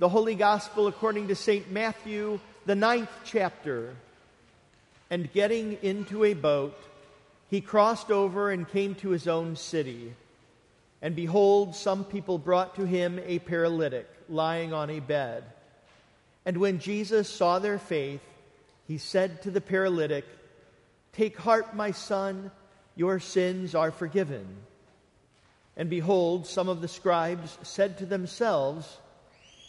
the Holy Gospel according to St. Matthew, the ninth chapter. And getting into a boat, he crossed over and came to his own city. And behold, some people brought to him a paralytic lying on a bed. And when Jesus saw their faith, he said to the paralytic, Take heart, my son, your sins are forgiven. And behold, some of the scribes said to themselves,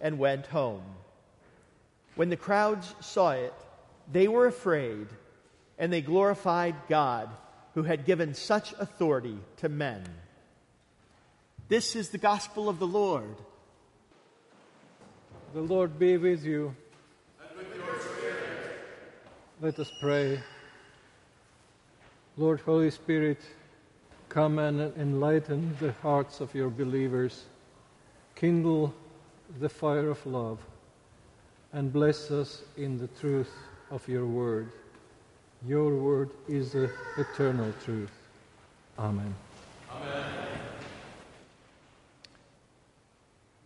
and went home. When the crowds saw it, they were afraid, and they glorified God, who had given such authority to men. This is the gospel of the Lord. The Lord be with you. And with your spirit. Let us pray. Lord, Holy Spirit, come and enlighten the hearts of your believers. Kindle the fire of love and bless us in the truth of your word. Your word is the eternal truth. Amen. Amen.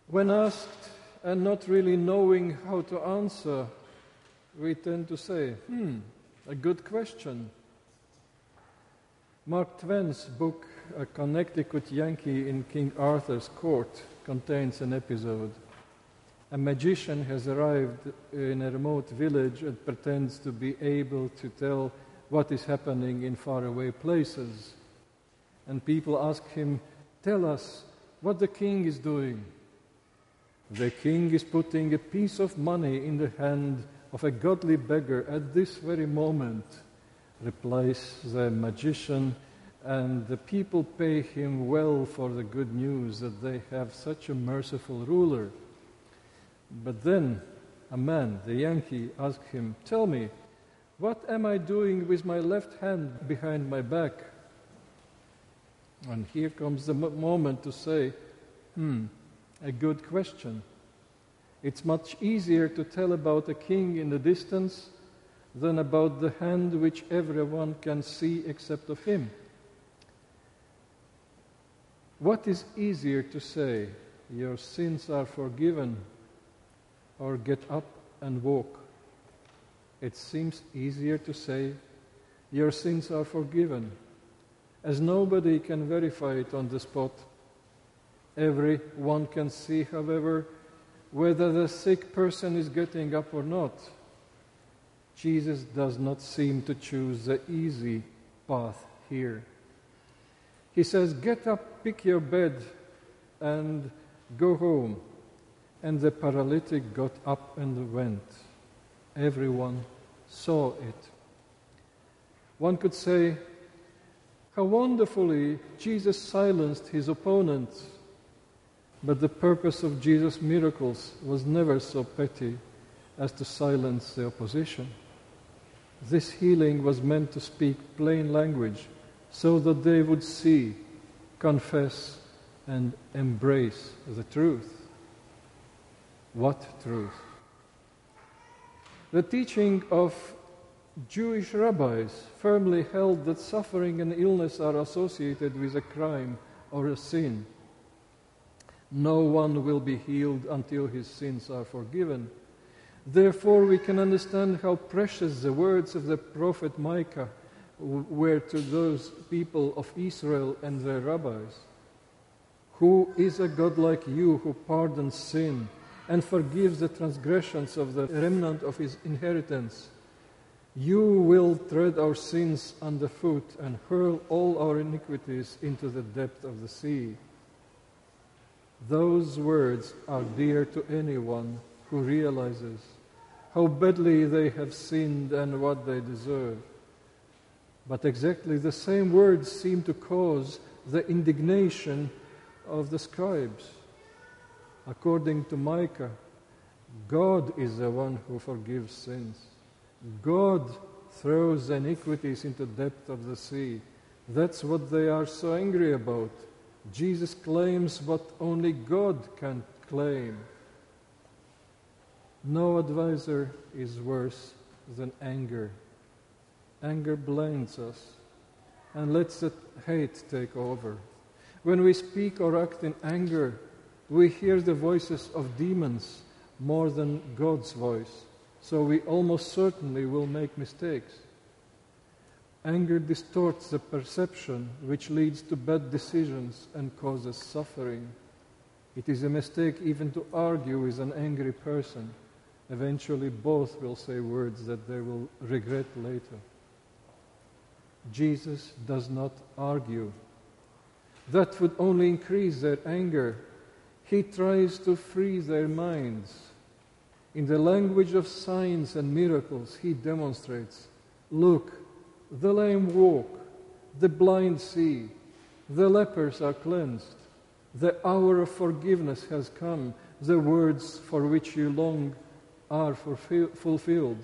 When asked and not really knowing how to answer, we tend to say, hmm, a good question. Mark Twain's book, A Connecticut Yankee in King Arthur's Court, contains an episode a magician has arrived in a remote village and pretends to be able to tell what is happening in faraway places. And people ask him, Tell us what the king is doing. The king is putting a piece of money in the hand of a godly beggar at this very moment, replies the magician, and the people pay him well for the good news that they have such a merciful ruler. But then a man, the Yankee, asked him, Tell me, what am I doing with my left hand behind my back? And here comes the moment to say, Hmm, a good question. It's much easier to tell about a king in the distance than about the hand which everyone can see except of him. What is easier to say, Your sins are forgiven, or get up and walk. It seems easier to say, Your sins are forgiven, as nobody can verify it on the spot. Everyone can see, however, whether the sick person is getting up or not. Jesus does not seem to choose the easy path here. He says, Get up, pick your bed, and go home. And the paralytic got up and went. Everyone saw it. One could say, how wonderfully Jesus silenced his opponents. But the purpose of Jesus' miracles was never so petty as to silence the opposition. This healing was meant to speak plain language so that they would see, confess, and embrace the truth. What truth? The teaching of Jewish rabbis firmly held that suffering and illness are associated with a crime or a sin. No one will be healed until his sins are forgiven. Therefore, we can understand how precious the words of the prophet Micah were to those people of Israel and their rabbis. Who is a God like you who pardons sin? And forgives the transgressions of the remnant of his inheritance. You will tread our sins underfoot and hurl all our iniquities into the depth of the sea. Those words are dear to anyone who realizes how badly they have sinned and what they deserve. But exactly the same words seem to cause the indignation of the scribes. According to Micah, God is the one who forgives sins. God throws iniquities into the depth of the sea. That's what they are so angry about. Jesus claims what only God can claim. No advisor is worse than anger. Anger blinds us and lets the hate take over. When we speak or act in anger, we hear the voices of demons more than God's voice. So we almost certainly will make mistakes. Anger distorts the perception, which leads to bad decisions and causes suffering. It is a mistake even to argue with an angry person. Eventually, both will say words that they will regret later. Jesus does not argue. That would only increase their anger. He tries to free their minds. In the language of signs and miracles, he demonstrates look, the lame walk, the blind see, the lepers are cleansed, the hour of forgiveness has come, the words for which you long are fulfilled.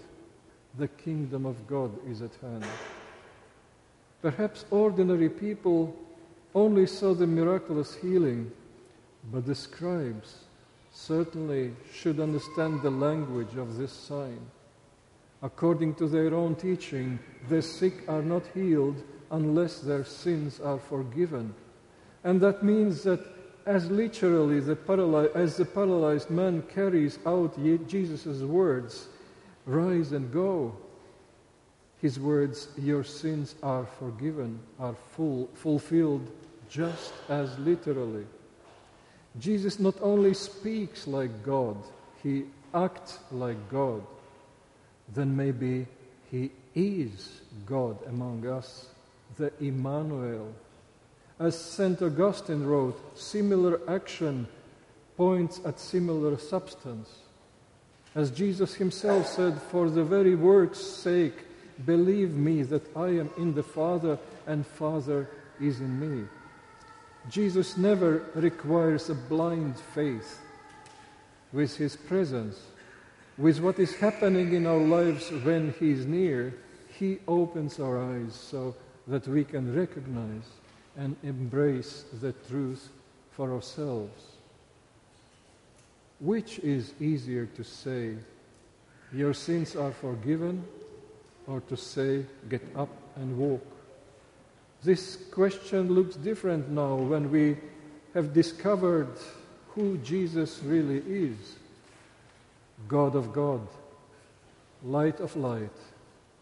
The kingdom of God is at hand. Perhaps ordinary people only saw the miraculous healing, but the scribes certainly should understand the language of this sign. According to their own teaching, the sick are not healed unless their sins are forgiven. And that means that as literally the paralyzed, as the paralyzed man carries out Jesus' words, rise and go, his words, your sins are forgiven, are full, fulfilled just as literally. Jesus not only speaks like God, he acts like God. Then maybe he is God among us, the Emmanuel. As St. Augustine wrote, similar action points at similar substance. As Jesus himself said, for the very work's sake, Believe me that I am in the Father and Father is in me. Jesus never requires a blind faith with his presence, with what is happening in our lives when he is near. He opens our eyes so that we can recognize and embrace the truth for ourselves. Which is easier to say, Your sins are forgiven? or to say, get up and walk? This question looks different now when we have discovered who Jesus really is God of God, light of light,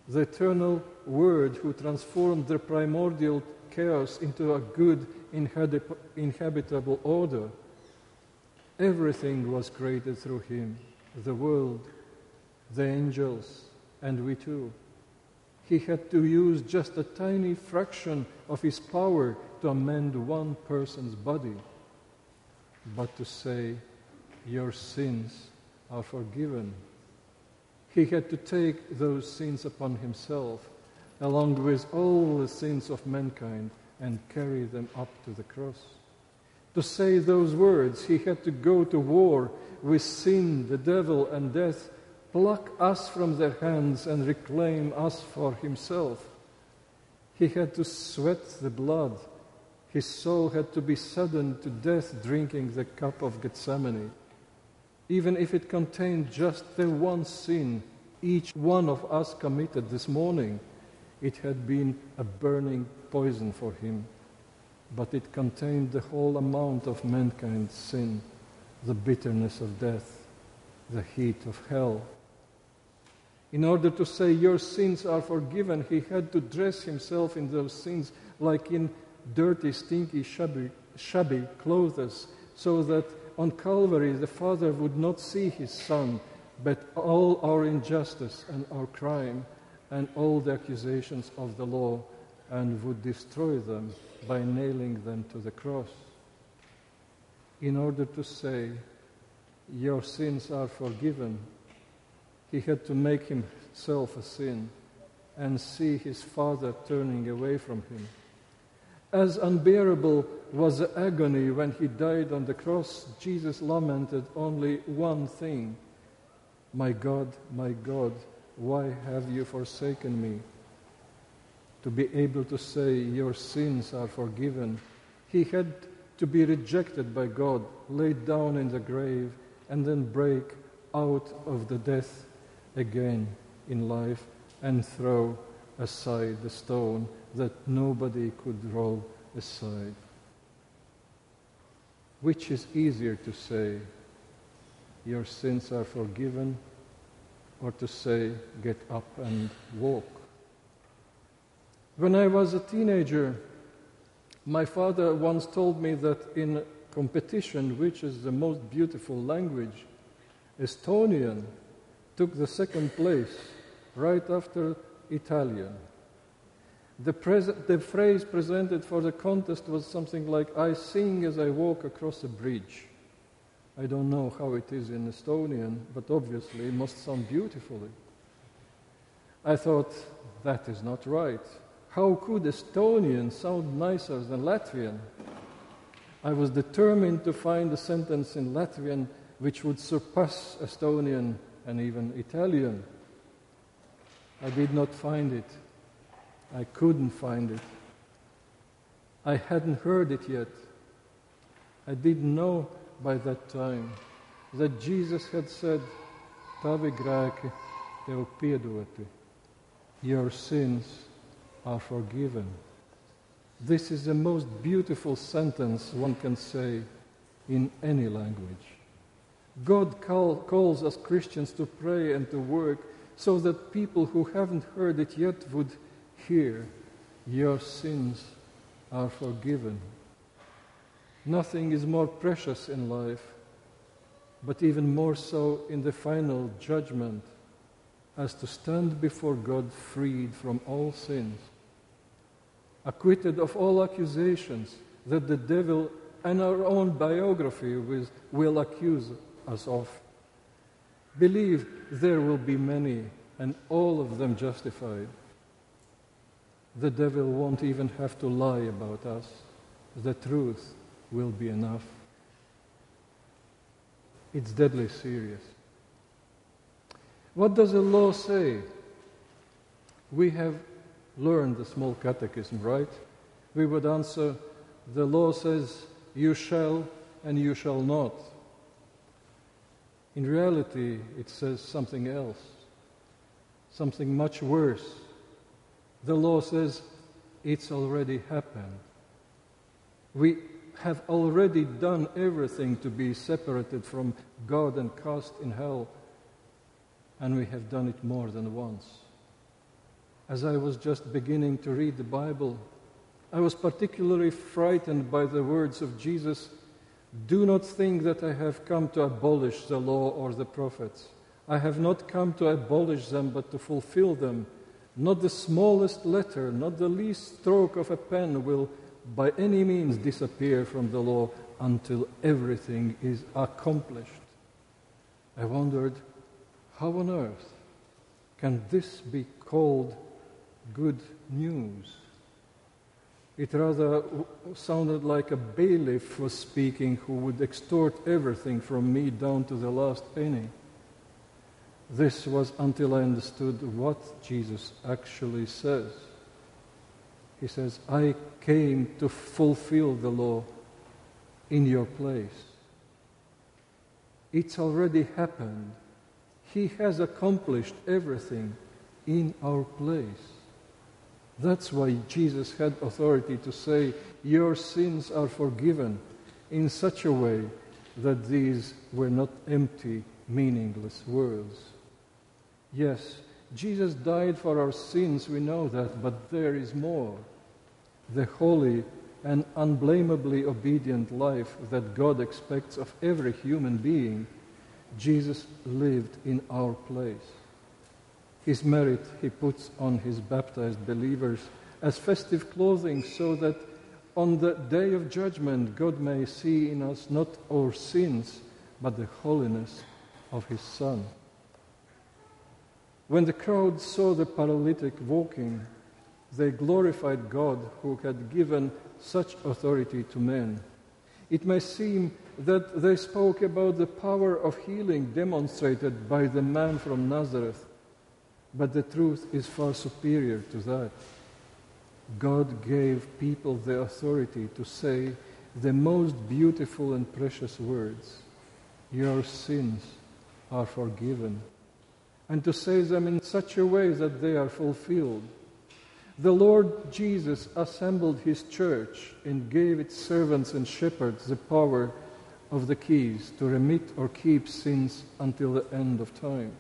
the eternal Word who transformed the primordial chaos into a good inhabitable order. Everything was created through Him the world, the angels, and we too he had to use just a tiny fraction of his power to amend one person's body. But to say, Your sins are forgiven. He had to take those sins upon himself, along with all the sins of mankind, and carry them up to the cross. To say those words, he had to go to war with sin, the devil, and death pluck us from their hands and reclaim us for himself. He had to sweat the blood. His soul had to be saddened to death drinking the cup of Gethsemane. Even if it contained just the one sin each one of us committed this morning, it had been a burning poison for him. But it contained the whole amount of mankind's sin, the bitterness of death, the heat of hell, in order to say, Your sins are forgiven, he had to dress himself in those sins like in dirty, stinky, shabby, shabby clothes, so that on Calvary the Father would not see his Son, but all our injustice and our crime and all the accusations of the law, and would destroy them by nailing them to the cross. In order to say, Your sins are forgiven, he had to make himself a sin and see his father turning away from him. As unbearable was the agony when he died on the cross, Jesus lamented only one thing My God, my God, why have you forsaken me? To be able to say, Your sins are forgiven, he had to be rejected by God, laid down in the grave, and then break out of the death again in life and throw aside the stone that nobody could roll aside. Which is easier to say, Your sins are forgiven, or to say, Get up and walk? When I was a teenager, my father once told me that in competition, which is the most beautiful language, Estonian took the second place right after Italian. The, pres- the, phrase presented for the contest was something like, I sing as I walk across a bridge. I don't know how it is in Estonian, but obviously it must sound beautifully. I thought, that is not right. How could Estonian sound nicer than Latvian? I was determined to find a sentence in Latvian which would surpass Estonian and even Italian. I did not find it. I couldn't find it. I hadn't heard it yet. I didn't know by that time that Jesus had said, Tavi grēki. Your sins are forgiven. This is the most beautiful sentence one can say in any language. God call, calls us Christians to pray and to work so that people who haven't heard it yet would hear, Your sins are forgiven. Nothing is more precious in life, but even more so in the final judgment, as to stand before God freed from all sins, acquitted of all accusations that the devil and our own biography will accuse us of. Believe there will be many, and all of them justified. The devil won't even have to lie about us. The truth will be enough. It's deadly serious. What does the law say? We have learned the small catechism, right? We would answer the law says, You shall and you shall not. In reality, it says something else, something much worse. The law says it's already happened. We have already done everything to be separated from God and cast in hell, and we have done it more than once. As I was just beginning to read the Bible, I was particularly frightened by the words of Jesus Do not think that I have come to abolish the law or the prophets. I have not come to abolish them, but to fulfill them. Not the smallest letter, not the least stroke of a pen will by any means disappear from the law until everything is accomplished. I wondered, how on earth can this be called good news? It rather sounded like a bailiff was speaking who would extort everything from me down to the last penny. This was until I understood what Jesus actually says. He says, I came to fulfill the law in your place. It's already happened. He has accomplished everything in our place. That's why Jesus had authority to say, Your sins are forgiven in such a way that these were not empty, meaningless words. Yes, Jesus died for our sins, we know that, but there is more. The holy and unblameably obedient life that God expects of every human being, Jesus lived in our place. His merit he puts on his baptized believers as festive clothing so that on the day of judgment God may see in us not our sins, but the holiness of his Son. When the crowd saw the paralytic walking, they glorified God who had given such authority to men. It may seem that they spoke about the power of healing demonstrated by the man from Nazareth. But the truth is far superior to that. God gave people the authority to say the most beautiful and precious words Your sins are forgiven. And to say them in such a way that they are fulfilled. The Lord Jesus assembled his church and gave its servants and shepherds the power of the keys to remit or keep sins until the end of time.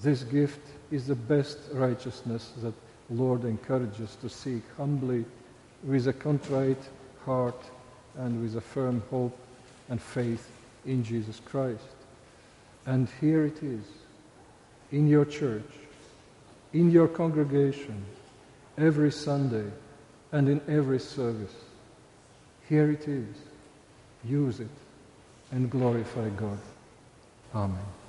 This gift is the best righteousness that Lord encourages to seek humbly with a contrite heart and with a firm hope and faith in Jesus Christ. And here it is, in your church, in your congregation, every Sunday and in every service. Here it is. Use it and glorify God. Amen.